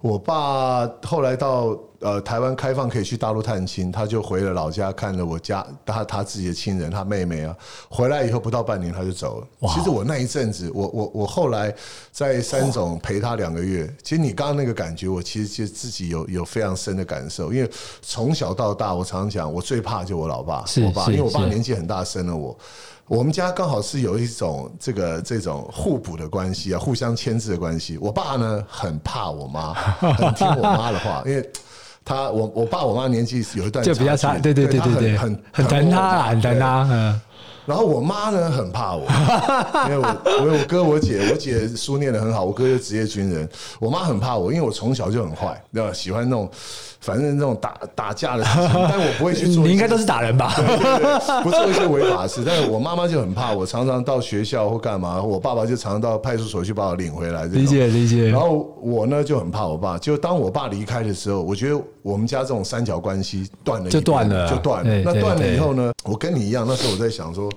我爸后来到呃台湾开放可以去大陆探亲，他就回了老家看了我家他他自己的亲人，他妹妹啊，回来以后不到半年他就走了。其实我那一阵子，我我我后来在三总陪他两个月，其实你刚刚那个感觉，我其实其实自己有有非常深的感受，因为从小到大，我常常讲，我最怕就我老爸，是我爸，因为我爸年纪很大，生了我。我们家刚好是有一种这个这种互补的关系啊，互相牵制的关系。我爸呢很怕我妈，很听我妈的话，因为他我我爸我妈年纪有一段就比较差，对对对对对，很很很疼他，很疼他，嗯。然后我妈呢很怕我，因为我我我哥我姐我姐书念的很好，我哥是职业军人，我妈很怕我，因为我从小就很坏，对吧？喜欢那种反正那种打打架的事情，但我不会去做。你应该都是打人吧？不做一些违法的事，但是我妈妈就很怕我，常常到学校或干嘛，我爸爸就常常到派出所去把我领回来。理解理解然后我呢就很怕我爸，就当我爸离开的时候，我觉得我们家这种三角关系断了，就断了就断了那断了以后呢，我跟你一样，那时候我在想说，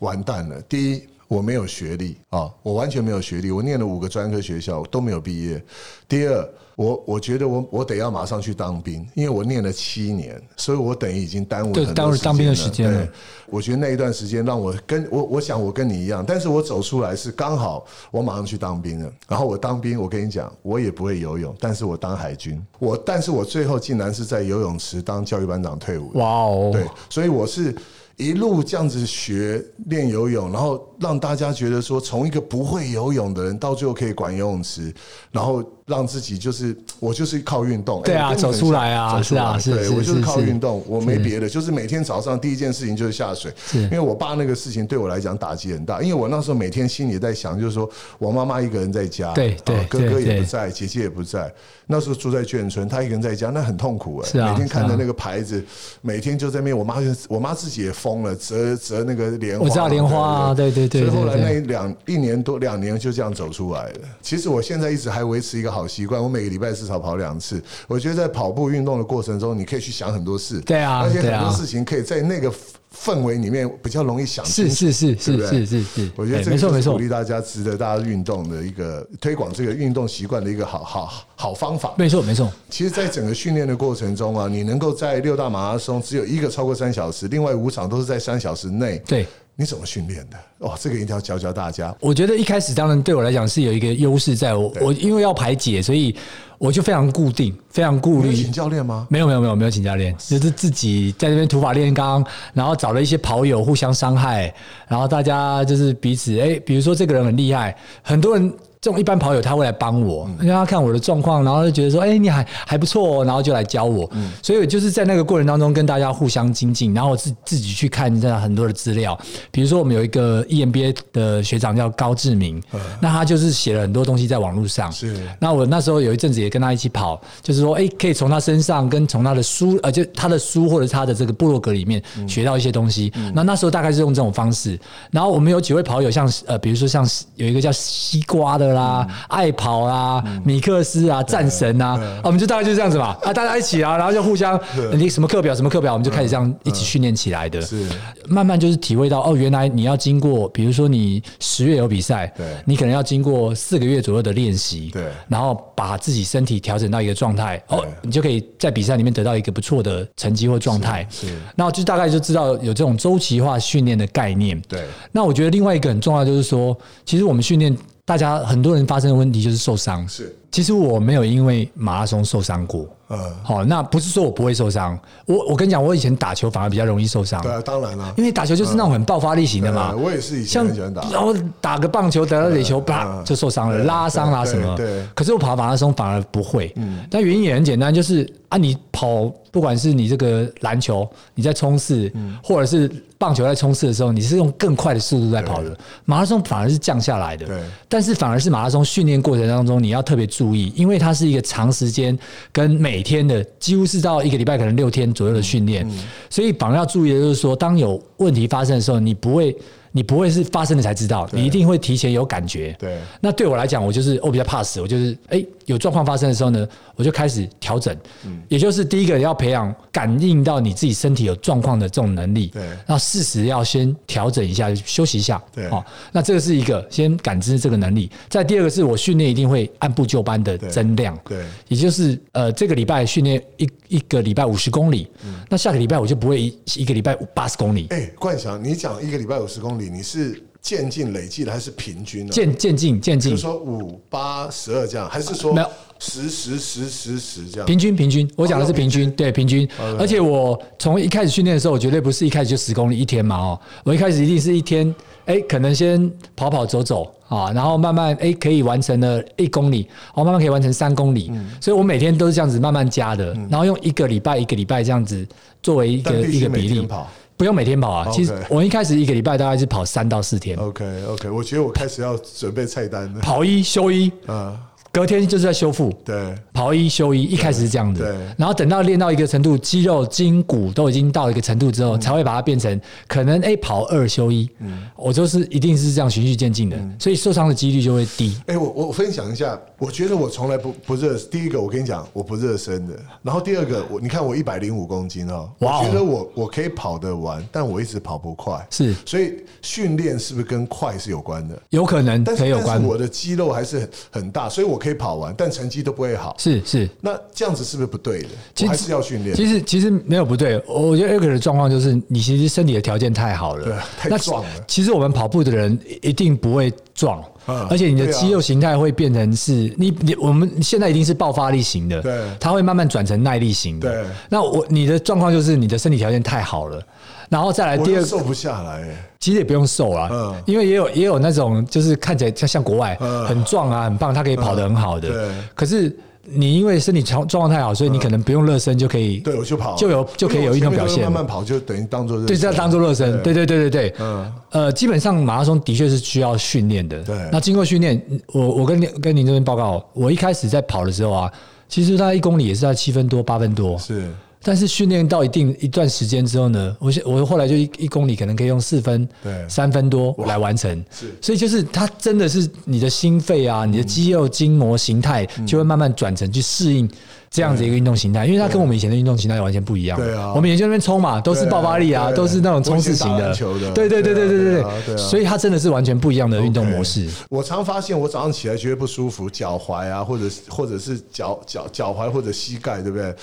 完蛋了。第一，我没有学历啊，我完全没有学历，我念了五个专科学校都没有毕业。第二，我我觉得我我得要马上去当兵，因为我念了七年，所以我等于已经耽误对很多时间耽误当兵的时间了对我觉得那一段时间让我跟我我想我跟你一样，但是我走出来是刚好我马上去当兵了。然后我当兵，我跟你讲，我也不会游泳，但是我当海军，我但是我最后竟然是在游泳池当教育班长退伍。哇哦，对，所以我是一路这样子学练游泳，然后让大家觉得说，从一个不会游泳的人，到最后可以管游泳池，然后让自己就是我就是靠运动，对啊走出来啊走出来。是啊是是对我就是靠运动，我没别的，就是每天早上第一件事情就是下水，是。因为我爸那个事情对我来讲打击很大，因为我那时候每天心里在想，就是说我妈妈一个人在家，对对啊哥哥也不在，姐姐也不在，那时候住在眷村，她一个人在家，那很痛苦哎、每天看着那个牌子，每天就在那边，我妈就我妈自己也疯了，折折那个莲花，我知道莲花啊对对对所以后来那两一年多两年就这样走出来了。其实我现在一直还维持一个好习惯，我每个礼拜至少跑两次。我觉得在跑步运动的过程中，你可以去想很多事，对啊而且很多事情可以在那个氛围里面比较容易想。是是是是是是是，我觉得哎这个就是鼓励大家，值得大家运动的一个推广这个运动习惯的一个好好好方法。没错没错，其实，在整个训练的过程中啊，你能够在六大马拉松只有一个超过三小时，另外五场都是在三小时内，对。你怎么训练的？哦，这个一定要教教大家。我觉得一开始当然对我来讲是有一个优势，在我我因为要排解，所以我就非常固定，非常顾虑你请。教练吗？没有没有没有没有请教练，就是自己在那边土法炼钢，然后找了一些跑友互相伤害，然后大家就是彼此哎，比如说这个人很厉害，很多人。这种一般跑友他会来帮我，因为他看我的状况，然后就觉得说，哎、你还还不错哦，然后就来教我。所以我就是在那个过程当中跟大家互相精进，然后我自自己去看这样很多的资料，比如说我们有一个 E EMBA 的学长叫高志明，那他就是写了很多东西在网络上。是那我那时候有一阵子也跟他一起跑，就是说，哎、可以从他身上跟从他的书，呃，就他的书或者他的这个部落格里面学到一些东西。那、那时候大概是用这种方式。然后我们有几位跑友像，呃，比如说像有一个叫西瓜的啦、爱跑啦、米克斯啊、战神啊，啊我们就大概就是这样子嘛，啊，大家一起啊，然后就互相，你什么课表什么课表，我们就开始这样一起训练起来的。是。慢慢就是体会到哦，原来你要经过，比如说你十月有比赛，对。你可能要经过四个月左右的练习，对。然后把自己身体调整到一个状态，哦，你就可以在比赛里面得到一个不错的成绩或状态。是是。那我就大概就知道有这种周期化训练的概念。对。那我觉得另外一个很重要就是说，其实我们训练大家很多人发生的问题就是受伤。是，其实我没有因为马拉松受伤过。嗯，好，那不是说我不会受伤，我我跟你讲，我以前打球反而比较容易受伤。对啊，当然了，因为打球就是那种很爆发力型的嘛。对，我也是以前像很喜欢打，然后打个棒球得到垒球，啪嗯就受伤了，对拉伤啦对什么。对对。可是我跑马拉松反而不会，嗯。但原因也很简单，就是啊，你跑不管是你这个篮球你在冲刺，或者是棒球在冲刺的时候，你是用更快的速度在跑的，马拉松反而是降下来的。对但是反而是马拉松训练过程当中，你要特别注意，因为它是一个长时间跟每天的，几乎是到一个礼拜可能六天左右的训练，所以反而要注意的就是说，当有问题发生的时候，你不会。你不会是发生了才知道，你一定会提前有感觉。对那对我来讲，我就是我比较怕死，我就是哎、有状况发生的时候呢，我就开始调整。嗯也就是第一个要培养感应到你自己身体有状况的这种能力。对然后适时要先调整一下，休息一下。对哦，那这个是一个先感知这个能力。再第二个是我训练一定会按部就班的增量。对也就是呃，这个礼拜训练一一个礼拜五十公里，那下个礼拜我就不会一一个礼拜八十公里。哎，冠翔，你讲一个礼拜五十公里，你是渐进累计的还是平均呢？渐渐进渐进比如，说五八十二这样，还是说没有十十十十十这样？平均平均，我讲的是平均，对平均。而且我从一开始训练的时候，我绝对不是一开始就十公里一天嘛哦，我一开始一定是一天，哎，可能先跑跑走走啊，然后慢慢哎可以完成了一公里，哦，慢慢可以完成三公里，所以我每天都是这样子慢慢加的，然后用一个礼拜一个礼拜这样子作为一个一个比例跑。不用每天跑啊，其实我一开始一个礼拜大概是跑三到四天，OK OK，我觉得我开始要准备菜单了。跑一休一，啊，隔天就是在修复。对跑一休一，一开始是这样的，对然后等到练到一个程度，肌肉、筋骨都已经到一个程度之后，嗯才会把它变成可能哎跑二休一，嗯我就是一定是这样循序渐进的，嗯所以受伤的几率就会低。哎、我我分享一下，我觉得我从来不不热。第一个，我跟你讲，我不热身的。然后第二个，我你看我一百零五公斤哦，我觉得我我可以跑得完，但我一直跑不快。是所以训练是不是跟快是有关的？有可能但是有关但是，我的肌肉还是很很大，所以我可以跑完，但成绩都不会好。是是，那这样子是不是不对的？还是要训练。其实其实没有不对，我觉得 Eric 的状况就是你其实身体的条件太好了，对太那壮了其实我们跑步的人一定不会壮嗯，而且你的肌肉形态会变成是你你我们现在一定是爆发力型的，对它会慢慢转成耐力型的。对那我你的状况就是你的身体条件太好了。然后再来我第二瘦不下来、欸其实也不用瘦啊，嗯。因为也有也有那种就是看起来像像国外嗯。很壮啊、很棒，他可以跑得很好的。对。可是你因为身体状状况太好，所以你可能不用热身就可以，对，我就跑，就有就可以有运动表现。慢慢跑就等于当做对，这样当做热身。对。对对对对，嗯。呃，基本上马拉松的确是需要训练的。对。那经过训练，我我跟您跟您这边报告，我一开始在跑的时候啊，其实大概一公里也是在七分多八分多，是但是训练到一定一段时间之后呢，我现我后来就一一公里可能可以用四分、对。三分多来完成。是。所以就是它真的是你的心肺啊，你的肌肉筋膜形态就会慢慢转成去适应这样子一个运动形态，因为它跟我们以前的运动形态完全不一样。对啊。我们以前那边冲嘛，都是爆发力啊，都是那种冲刺型的。球的。对对对对对对对。所以它真的是完全不一样的运动模式。我常发现，我早上起来觉得不舒服，脚踝啊，或者或者是脚脚脚踝或者膝盖，对不对？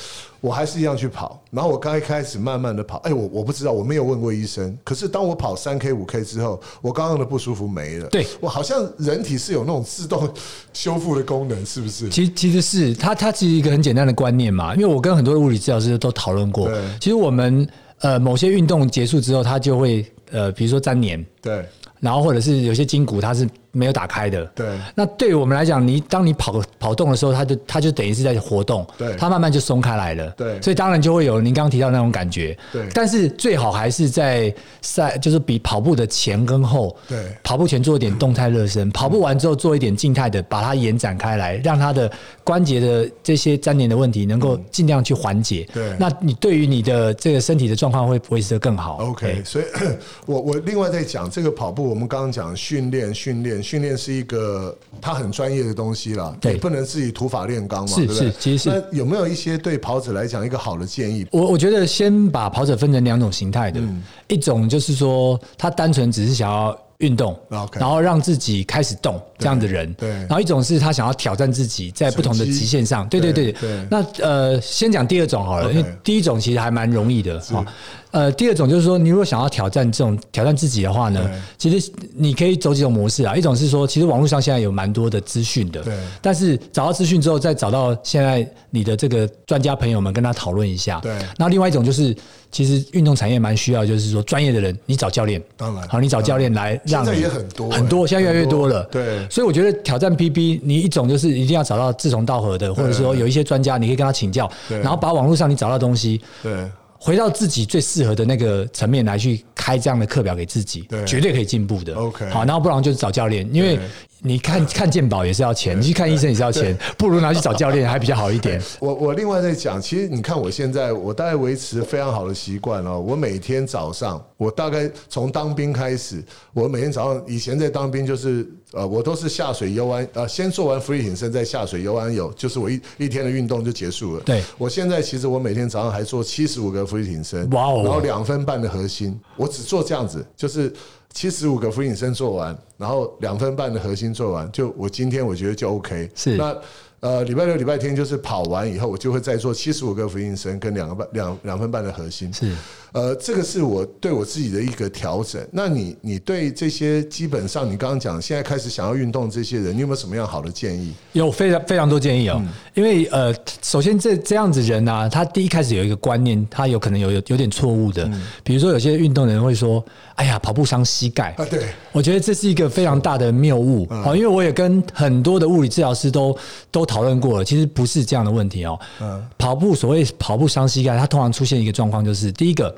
我还是一样去跑。然后我刚一开始慢慢的跑，哎，我我不知道，我没有问过医生。可是当我跑三 K 五 K 之后，我刚刚的不舒服没了。对我好像人体是有那种自动修复的功能，是不是？其实其实是它它其实一个很简单的观念嘛，因为我跟很多的物理治疗师都讨论过对。其实我们呃某些运动结束之后，它就会呃比如说粘黏，对然后或者是有些筋骨它是没有打开的。对。那对于我们来讲，你当你跑跑动的时候，它就它就等于是在活动，对。它慢慢就松开来了，对。所以当然就会有您刚刚提到那种感觉，对。但是最好还是在赛，就是比跑步的前跟后，对。跑步前做一点动态热身，跑步完之后做一点静态的，把它延展开来，让它的关节的这些粘连的问题能够尽量去缓解。对。那你对于你的这个身体的状况会维持得更好。OK，所以 我我另外在讲这个跑步，我们刚刚讲训练，训练，训练是一个它很专业的东西啦，对。不能自己土法炼钢嘛，是对不对？是其实是。那有没有一些对跑者来讲一个好的建议？我我觉得先把跑者分成两种形态的，嗯。一种就是说他单纯只是想要运动然后让自己开始动这样的人，对。然后一种是他想要挑战自己在不同的极限上，对对对。对对。那呃，先讲第二种好了因为第一种其实还蛮容易的哈。呃，第二种就是说，你如果想要挑战这种挑战自己的话呢，其实你可以走几种模式啊。一种是说，其实网络上现在有蛮多的资讯的，对。但是找到资讯之后，再找到现在你的这个专家朋友们跟他讨论一下。对。那另外一种就是，其实运动产业蛮需要，就是说专业的人，你找教练，当然。好，你找教练来让现在也很多很多，欸现在越来越多了。多对所以我觉得挑战 PB，你一种就是一定要找到志同道合的，或者说有一些专家，你可以跟他请教，然后把网络上你找到的东西。对回到自己最适合的那个层面来去开这样的课表给自己对，绝对可以进步的。OK 好，然后不然就是找教练，因为对你看看健保也是要钱，你去看医生也是要钱，不如拿去找教练还比较好一点。我我另外在讲，其实你看我现在我大概维持非常好的习惯哦，我每天早上我大概从当兵开始，我每天早上以前在当兵就是呃我都是下水游完呃先做完俯卧撑再下水游完泳，就是我一一天的运动就结束了。对我现在其实我每天早上还做七十五个俯卧撑，哇哦然后两分半的核心，我只做这样子，就是。七十五个俯卧撑做完，然后两分半的核心做完，就我今天我觉得就 OK。是那呃，礼拜六、礼拜天就是跑完以后，我就会再做七十五个俯卧撑跟两个半两两分半的核心。是，呃，这个是我对我自己的一个调整。那你你对这些基本上你刚刚讲现在开始想要运动这些人，你有没有什么样好的建议？有非常非常多建议哦，因为呃，首先这这样子人呢、他第一开始有一个观念，他有可能有有有点错误的，比如说有些运动的人会说，哎呀，跑步伤膝盖啊对我觉得这是一个非常大的谬误嗯，因为我也跟很多的物理治疗师都都讨论过了，其实不是这样的问题哦。嗯跑步所谓跑步伤膝盖，它通常出现一个状况就是，第一个。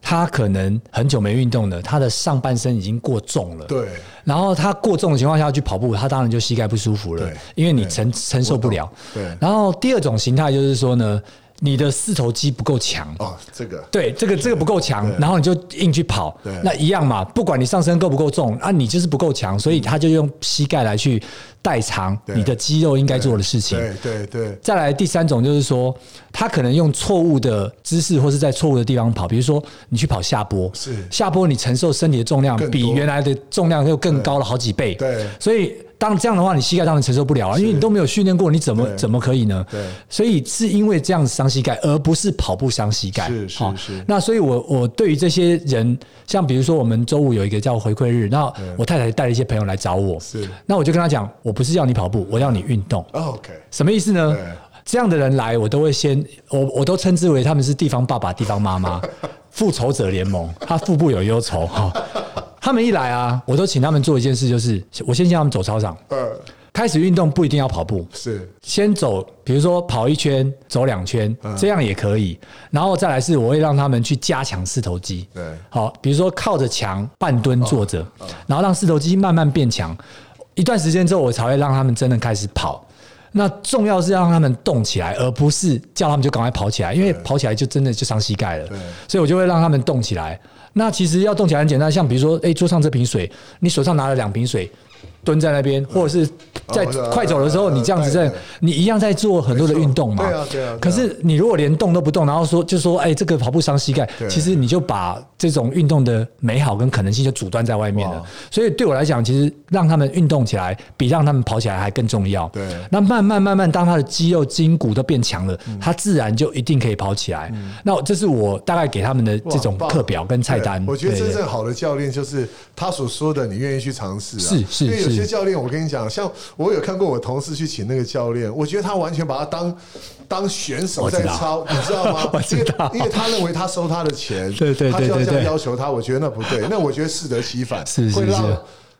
他可能很久没运动了，他的上半身已经过重了。对然后他过重的情况下去跑步，他当然就膝盖不舒服了对，因为你承承受不了。对然后第二种形态就是说呢，你的四头肌不够强。哦，这个。对，这个这个不够强，然后你就硬去跑。对，那一样嘛，不管你上身够不够重，啊，你就是不够强，所以他就用膝盖来去代偿你的肌肉应该做的事情。对对对。再来第三种就是说，他可能用错误的姿势或是在错误的地方跑，比如说你去跑下坡，是。下坡你承受身体的重量比原来的重量又更高了好几倍，对。所以当这样的话，你膝盖当然承受不了啊，因为你都没有训练过，你怎么怎么可以呢？对所以是因为这样子伤膝盖，而不是跑步伤膝盖。是是是那所以我我对于这些人，像比如说我们周五有一个叫回馈日，那我太太带了一些朋友来找我，是那我就跟他讲，我不是要你跑步，我要你运动。哦 OK，什么意思呢对？这样的人来，我都会先，我我都称之为他们是地方爸爸、地方妈妈，复仇者联盟，他腹部有忧愁哈。他们一来啊，我都请他们做一件事，就是我先叫他们走操场，嗯，开始运动不一定要跑步，是先走，比如说跑一圈、走两圈，这样也可以。然后再来是，我会让他们去加强四头肌。对好，比如说靠着墙半蹲坐着，然后让四头肌慢慢变强。一段时间之后，我才会让他们真的开始跑。那重要是让他们动起来，而不是叫他们就赶快跑起来，因为跑起来就真的就伤膝盖了。所以我就会让他们动起来。那其实要动起来很简单，像比如说，哎，桌上这瓶水，你手上拿了两瓶水，蹲在那边，或者是在快走的时候，呃你这样子在，你一样在做很多的运动嘛。对啊对啊可是你如果连动都不动，然后说就说，哎，这个跑步伤膝盖，其实你就把这种运动的美好跟可能性就阻断在外面了。所以对我来讲，其实让他们运动起来，比让他们跑起来还更重要。对那慢慢慢慢，当他的肌肉筋骨都变强了，他自然就一定可以跑起来。那这是我大概给他们的这种课表跟菜单。我觉得真正好的教练就是他所说的，你愿意去尝试啊。是是是些教练，我跟你讲，像我有看过我同事去请那个教练，我觉得他完全把他当当选手在操，你知道吗？我知道因为因为他认为他收他的钱，对对对他就要这样要求他，我觉得那不对。那我觉得适得其反，是是会让是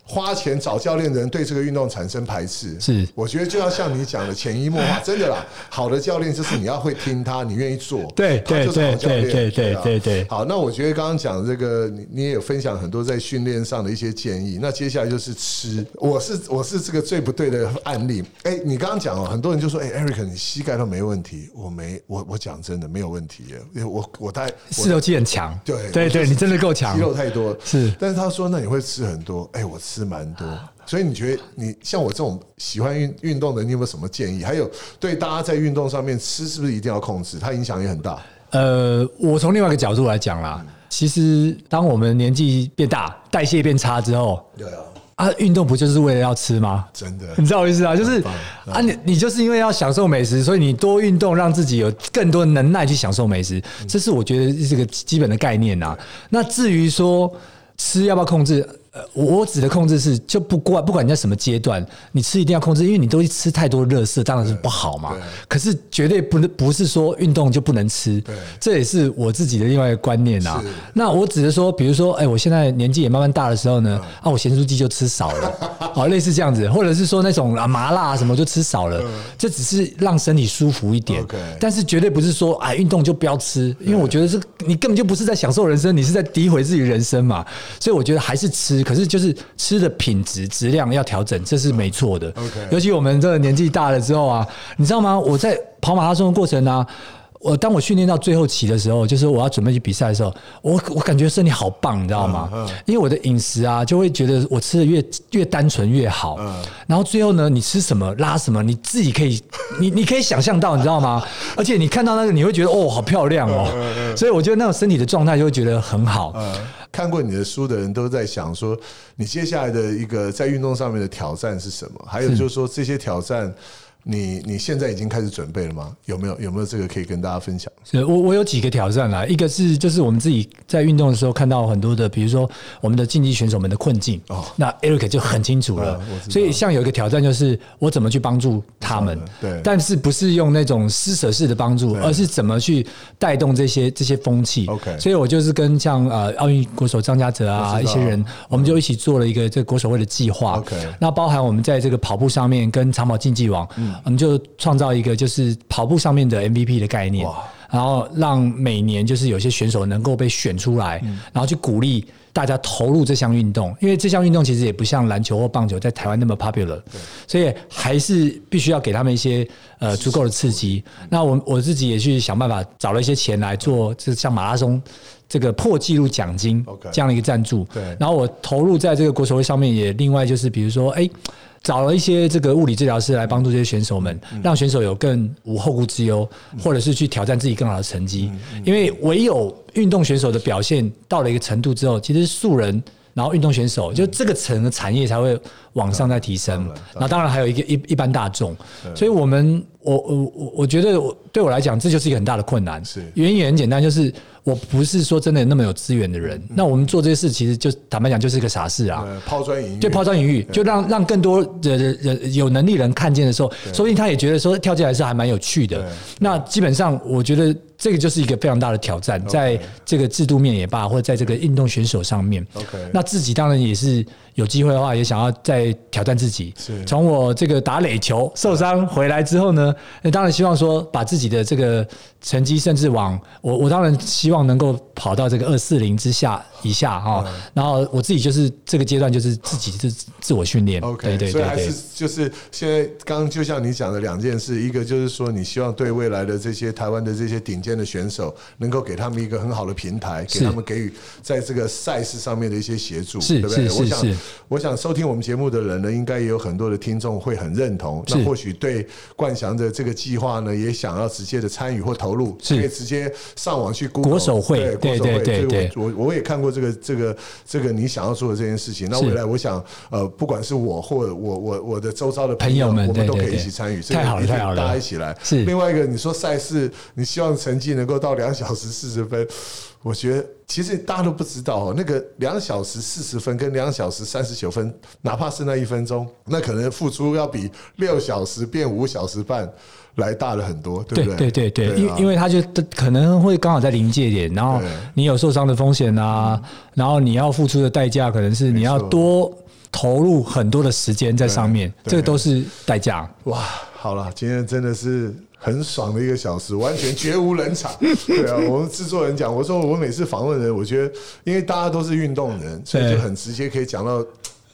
花钱找教练的人对这个运动产生排斥。是我觉得就要像你讲的潜移默化，真的啦。好的教练就是你要会听他，你愿意做，对他就是好教练对对对啊对对好，那我觉得刚刚讲这个，你你也有分享很多在训练上的一些建议。那接下来就是吃，我是我是这个最不对的案例。哎，你刚刚讲哦，很多人就说，哎，Eric，你膝盖都没问题，我没，我我讲真的没有问题耶，因为我我大概我四头肌很强。对对对，你真的够强肌。肉太多是但是他说那你会吃很多，哎，我吃蛮多。所以你觉得你像我这种喜欢运运动的，你有没有什么建议？还有对大家在运动上面吃是不是一定要控制？它影响也很大。呃，我从另外一个角度来讲啦，其实当我们年纪变大，代谢变差之后，对啊，啊，运动不就是为了要吃吗？真的 你知道我意思啊？就是棒啊，你你就是因为要享受美食，所以你多运动，让自己有更多的能耐去享受美食，这是我觉得是个基本的概念呐。那至于说吃要不要控制？呃，我我指的控制是，就不管不管你在什么阶段，你吃一定要控制，因为你都吃太多热色，当然是不好嘛。可是绝对不能不是说运动就不能吃对，这也是我自己的另外一个观念啊。那我只是说，比如说，哎，我现在年纪也慢慢大的时候呢，啊，我咸酥鸡就吃少了，好，类似这样子，或者是说那种啊麻辣什么就吃少了，这只是让身体舒服一点但是绝对不是说哎运动就不要吃，因为我觉得这你根本就不是在享受人生，你是在诋毁自己人生嘛，所以我觉得还是吃，可是就是吃的品质质量要调整，这是没错的。OK 尤其我们这个年纪大了之后啊，你知道吗？我在跑马拉松的过程啊。我当我训练到最后期的时候，就是我要准备去比赛的时候，我我感觉身体好棒，你知道吗？嗯嗯因为我的饮食啊，就会觉得我吃的越越单纯越好。嗯然后最后呢，你吃什么拉什么，你自己可以，你你可以想象到，你知道吗？而且你看到那个，你会觉得哦，好漂亮哦。所以我觉得那种身体的状态就会觉得很好。嗯，看过你的书的人都在想说，你接下来的一个在运动上面的挑战是什么？还有就是说这些挑战。你你现在已经开始准备了吗？有没有有没有这个可以跟大家分享？是我我有几个挑战啦，一个是就是我们自己在运动的时候看到很多的，比如说我们的竞技选手们的困境，哦。那 Eric 就很清楚了。所以像有一个挑战就是我怎么去帮助他们，对。但是不是用那种施舍式的帮助，而是怎么去带动这些这些风气。OK 所以我就是跟像呃奥运国手张家泽啊一些人，我们就一起做了一个这个国手会的计划。OK 那包含我们在这个跑步上面跟长跑竞技网，嗯我们就创造一个就是跑步上面的 MVP 的概念，然后让每年就是有些选手能够被选出来，嗯然后去鼓励大家投入这项运动，因为这项运动其实也不像篮球或棒球在台湾那么 popular，所以还是必须要给他们一些呃足够的刺激。那我我自己也去想办法找了一些钱来做，这像马拉松。这个破纪录奖金这样的一个赞助，对。然后我投入在这个国手会上面，也另外就是比如说，哎，找了一些这个物理治疗师来帮助这些选手们，让选手有更无后顾之忧，或者是去挑战自己更好的成绩。因为唯有运动选手的表现到了一个程度之后，其实素人然后运动选手，就这个层的产业才会往上再提升。然后当然还有一个一一般大众，所以我们我我我我觉得我对我来讲，这就是一个很大的困难。是原因也很简单，就是我不是说真的那么有资源的人。那我们做这些事，其实就坦白讲，就是一个傻事啊。呃，抛砖引玉，对抛砖引玉，就让让更多的人有能力人看见的时候，说不定他也觉得说跳进来是还蛮有趣的。那基本上，我觉得这个就是一个非常大的挑战，在这个制度面也罢，或者在这个运动选手上面。OK 那自己当然也是有机会的话，也想要再挑战自己。是从我这个打垒球受伤回来之后呢，那当然希望说把自己的这个成绩，甚至往我我当然希望能够跑到这个二四零之下以下哈。嗯然后我自己就是这个阶段就是自己自自我训练。OK，对对对对所以还是。就是现在刚刚就像你讲的两件事，一个就是说你希望对未来的这些台湾的这些顶尖的选手，能够给他们一个很好的平台，给他们给予在这个赛事上面的一些协助，是对不对？我想，我想收听我们节目的人呢，应该也有很多的听众会很认同，那或许对冠翔的这个计划呢，也想要直接的参与或投入，是可以直接上网去 Google 国手会对对对对我我也看过这个这个这个你想要做的这件事情。那未来我想，呃，不管是我或我我我的周遭的朋友们我们都可以一起参与，太好了太好了大家一起来。是另外一个，你说赛事，你希望成绩能够到两小时四十分，我觉得其实大家都不知道哦，那个两小时四十分跟两小时三十九分，哪怕是那一分钟，那可能付出要比六小时变五小时半来大了很多，对对不对？对对对，啊因因为他就可能会刚好在临界点，然后你有受伤的风险啊，然后你要付出的代价可能是你要多投入很多的时间在上面，这个都是代价。哇，好了，今天真的是很爽的一个小时，完全绝无冷场。对啊，我们制作人讲，我说我每次访问人，我觉得因为大家都是运动人，所以就很直接可以讲到。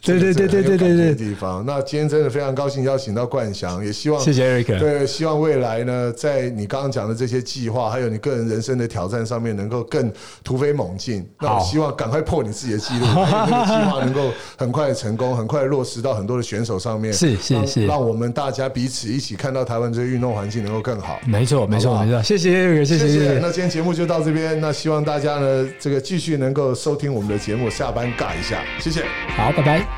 对对对对对对对地方。那今天真的非常高兴邀请到冠翔，也希望谢谢 Eric 对，希望未来呢，在你刚刚讲的这些计划，还有你个人人生的挑战上面，能够更突飞猛进。那我希望赶快破你自己的记录，那个计划能够很快的成功，很快地落实到很多的选手上面。是是是让我们大家彼此一起看到台湾这个运动环境能够更好。没错没错没错，谢谢 Eric。谢谢。那今天节目就到这边，那希望大家呢，这个继续能够收听我们的节目，下班尬一下，谢谢。好，拜拜。